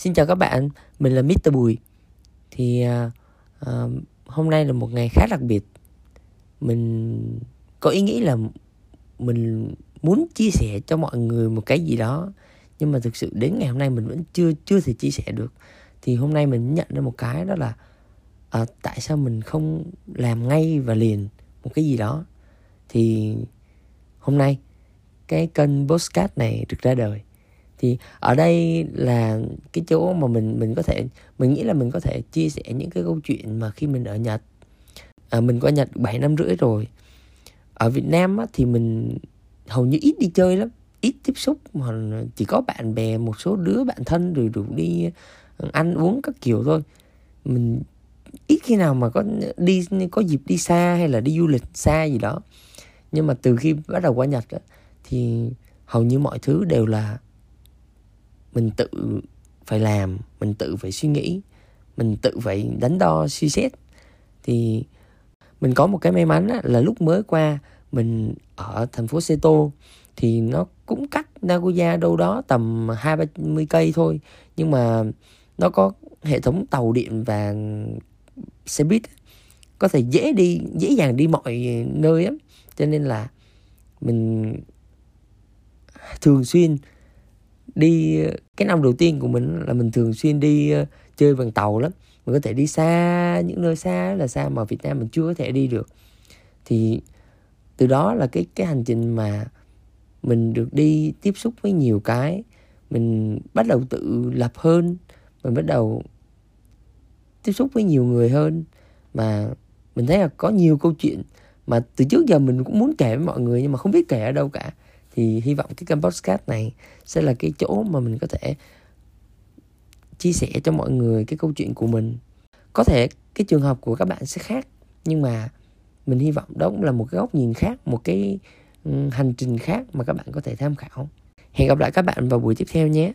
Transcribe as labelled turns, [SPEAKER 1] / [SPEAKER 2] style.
[SPEAKER 1] Xin chào các bạn, mình là Mr. Bùi. Thì uh, hôm nay là một ngày khá đặc biệt. Mình có ý nghĩ là mình muốn chia sẻ cho mọi người một cái gì đó nhưng mà thực sự đến ngày hôm nay mình vẫn chưa chưa thể chia sẻ được thì hôm nay mình nhận ra một cái đó là à, tại sao mình không làm ngay và liền một cái gì đó thì hôm nay cái kênh postcard này được ra đời thì ở đây là cái chỗ mà mình mình có thể mình nghĩ là mình có thể chia sẻ những cái câu chuyện mà khi mình ở Nhật. À, mình qua Nhật 7 năm rưỡi rồi. Ở Việt Nam á, thì mình hầu như ít đi chơi lắm ít tiếp xúc mà chỉ có bạn bè một số đứa bạn thân rồi rủ đi ừ, ăn uống các kiểu thôi. Mình ít khi nào mà có đi có dịp đi xa hay là đi du lịch xa gì đó. Nhưng mà từ khi bắt đầu qua Nhật á, thì hầu như mọi thứ đều là mình tự phải làm mình tự phải suy nghĩ mình tự phải đánh đo suy xét. Thì mình có một cái may mắn á, là lúc mới qua mình ở thành phố Seto thì nó cũng cách Nagoya đâu đó tầm hai ba mươi cây thôi. Nhưng mà nó có hệ thống tàu điện và xe buýt có thể dễ đi dễ dàng đi mọi nơi á. Cho nên là mình thường xuyên đi, cái năm đầu tiên của mình là mình thường xuyên đi ờ, chơi bằng tàu lắm. Mình có thể đi xa, những nơi xa là xa mà Việt Nam mình chưa có thể đi được. Thì từ đó là cái cái hành trình mà mình được đi tiếp xúc với nhiều cái, mình bắt đầu tự lập hơn, mình bắt đầu tiếp xúc với nhiều người hơn. Mà mình thấy là có nhiều câu chuyện mà từ trước giờ mình cũng muốn kể với mọi người nhưng mà không biết kể ở đâu cả thì hy vọng cái kênh podcast này sẽ là cái chỗ mà mình có thể chia sẻ cho mọi người cái câu chuyện của mình. Có thể cái trường hợp của các bạn sẽ khác, nhưng mà mình hy vọng đó cũng là một cái góc nhìn khác, một cái ừ, hành trình khác mà các bạn có thể tham khảo. Hẹn gặp lại các bạn vào buổi tiếp theo nhé.